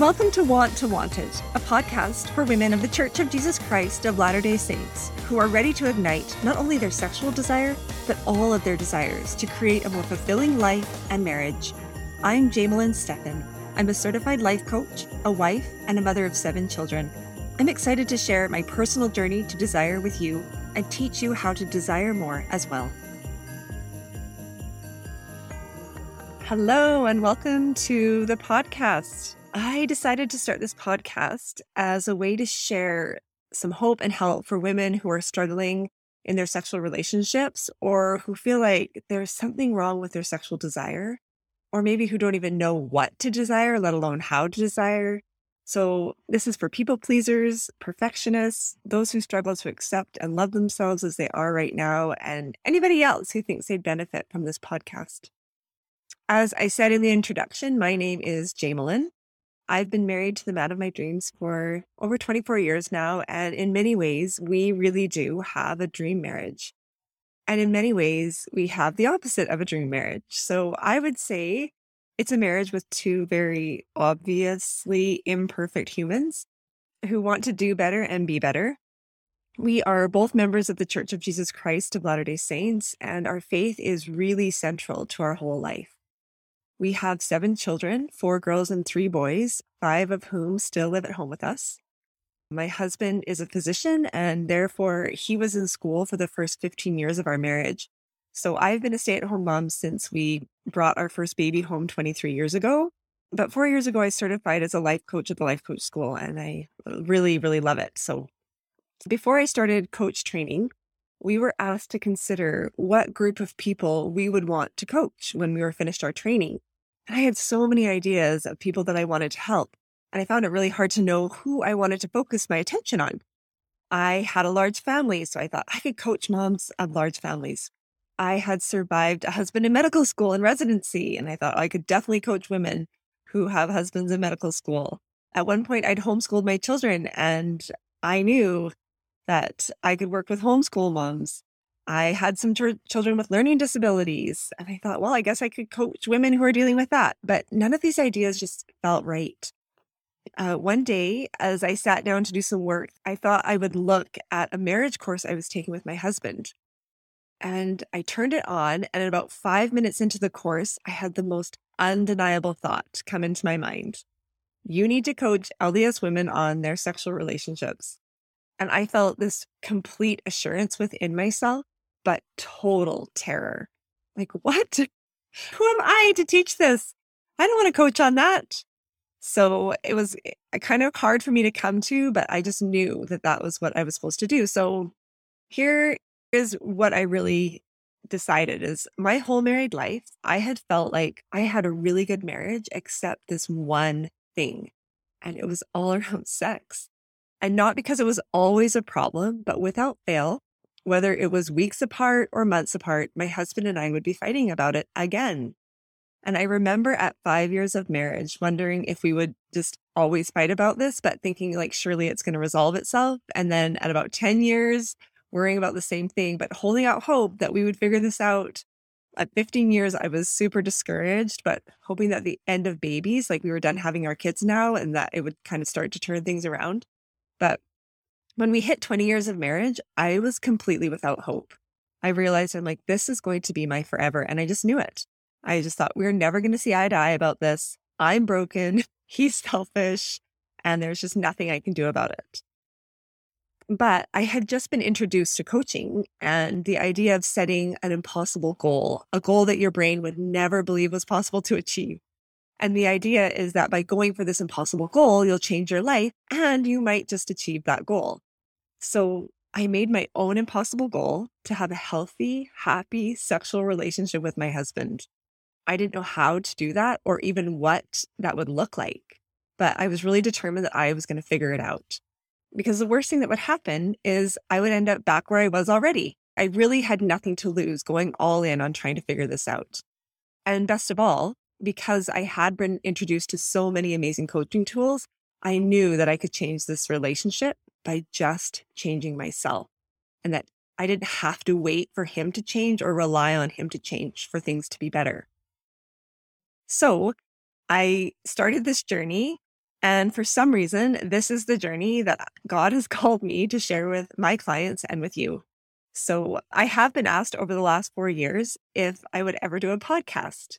Welcome to Want to Want It, a podcast for women of the Church of Jesus Christ of Latter day Saints who are ready to ignite not only their sexual desire, but all of their desires to create a more fulfilling life and marriage. I'm Jamelyn Stephan. I'm a certified life coach, a wife, and a mother of seven children. I'm excited to share my personal journey to desire with you and teach you how to desire more as well. Hello, and welcome to the podcast. I decided to start this podcast as a way to share some hope and help for women who are struggling in their sexual relationships or who feel like there's something wrong with their sexual desire, or maybe who don't even know what to desire, let alone how to desire. So, this is for people pleasers, perfectionists, those who struggle to accept and love themselves as they are right now, and anybody else who thinks they'd benefit from this podcast. As I said in the introduction, my name is Jamelyn. I've been married to the man of my dreams for over 24 years now. And in many ways, we really do have a dream marriage. And in many ways, we have the opposite of a dream marriage. So I would say it's a marriage with two very obviously imperfect humans who want to do better and be better. We are both members of the Church of Jesus Christ of Latter day Saints, and our faith is really central to our whole life. We have seven children, four girls and three boys, five of whom still live at home with us. My husband is a physician, and therefore he was in school for the first 15 years of our marriage. So I've been a stay at home mom since we brought our first baby home 23 years ago. But four years ago, I certified as a life coach at the Life Coach School, and I really, really love it. So before I started coach training, we were asked to consider what group of people we would want to coach when we were finished our training. And I had so many ideas of people that I wanted to help. And I found it really hard to know who I wanted to focus my attention on. I had a large family, so I thought I could coach moms of large families. I had survived a husband in medical school and residency, and I thought I could definitely coach women who have husbands in medical school. At one point, I'd homeschooled my children, and I knew that I could work with homeschool moms. I had some ch- children with learning disabilities. And I thought, well, I guess I could coach women who are dealing with that. But none of these ideas just felt right. Uh, one day, as I sat down to do some work, I thought I would look at a marriage course I was taking with my husband. And I turned it on. And about five minutes into the course, I had the most undeniable thought come into my mind. You need to coach LDS women on their sexual relationships. And I felt this complete assurance within myself but total terror. Like, what? Who am I to teach this? I don't want to coach on that. So it was eh, kind of hard for me to come to, but I just knew that that was what I was supposed to do. So here is what I really decided is my whole married life, I had felt like I had a really good marriage, except this one thing. And it was all around sex. And not because it was always a problem, but without fail, whether it was weeks apart or months apart, my husband and I would be fighting about it again. And I remember at five years of marriage, wondering if we would just always fight about this, but thinking like surely it's going to resolve itself. And then at about 10 years, worrying about the same thing, but holding out hope that we would figure this out. At 15 years, I was super discouraged, but hoping that the end of babies, like we were done having our kids now, and that it would kind of start to turn things around. But when we hit 20 years of marriage, I was completely without hope. I realized I'm like, this is going to be my forever. And I just knew it. I just thought we're never going to see eye to eye about this. I'm broken. He's selfish. And there's just nothing I can do about it. But I had just been introduced to coaching and the idea of setting an impossible goal, a goal that your brain would never believe was possible to achieve. And the idea is that by going for this impossible goal, you'll change your life and you might just achieve that goal. So I made my own impossible goal to have a healthy, happy sexual relationship with my husband. I didn't know how to do that or even what that would look like, but I was really determined that I was going to figure it out. Because the worst thing that would happen is I would end up back where I was already. I really had nothing to lose going all in on trying to figure this out. And best of all, because I had been introduced to so many amazing coaching tools, I knew that I could change this relationship by just changing myself and that I didn't have to wait for him to change or rely on him to change for things to be better. So I started this journey And for some reason, this is the journey that God has called me to share with my clients and with you. So I have been asked over the last four years if I would ever do a podcast.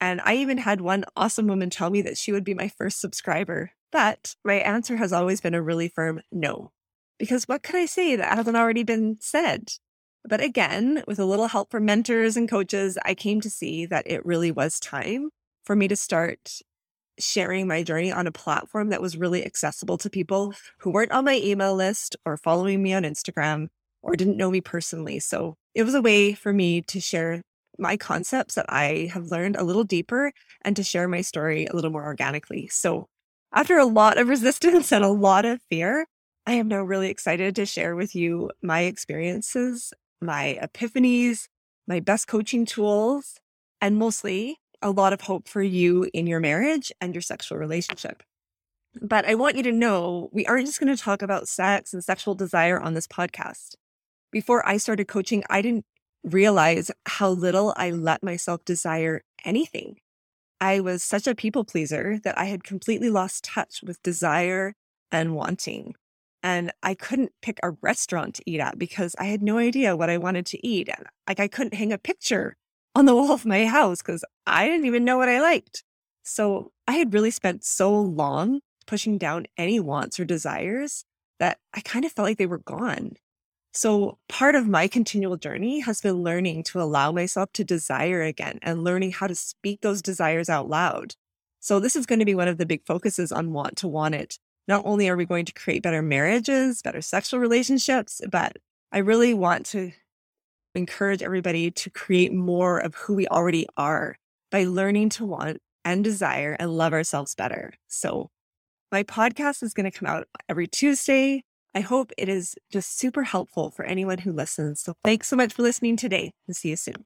And I even had one awesome woman tell me that she would be my first subscriber. But my answer has always been a really firm no. Because what could I say that hasn't already been said? But again, with a little help from mentors and coaches, I came to see that it really was time for me to start sharing my journey on a platform that was really accessible to people who weren't on my email list or following me on Instagram or didn't know me personally. So it was a way for me to share my concepts that I have learned a little deeper and to share my story a little more organically. So after a lot of resistance and a lot of fear, I am now really excited to share with you my experiences, my epiphanies, my best coaching tools, and mostly a lot of hope for you in your marriage and your sexual relationship. But I want you to know we aren't just going to talk about sex and sexual desire on this podcast. Before I started coaching, I didn't realize how little I let myself desire anything. I was such a people pleaser that I had completely lost touch with desire and wanting. And I couldn't pick a restaurant to eat at because I had no idea what I wanted to eat. And like I couldn't hang a picture on the wall of my house because I didn't even know what I liked. So I had really spent so long pushing down any wants or desires that I kind of felt like they were gone. So, part of my continual journey has been learning to allow myself to desire again and learning how to speak those desires out loud. So, this is going to be one of the big focuses on Want to Want It. Not only are we going to create better marriages, better sexual relationships, but I really want to encourage everybody to create more of who we already are by learning to want and desire and love ourselves better. So, my podcast is going to come out every Tuesday I hope it is just super helpful for anyone who listens. So thanks so much for listening today and see you soon.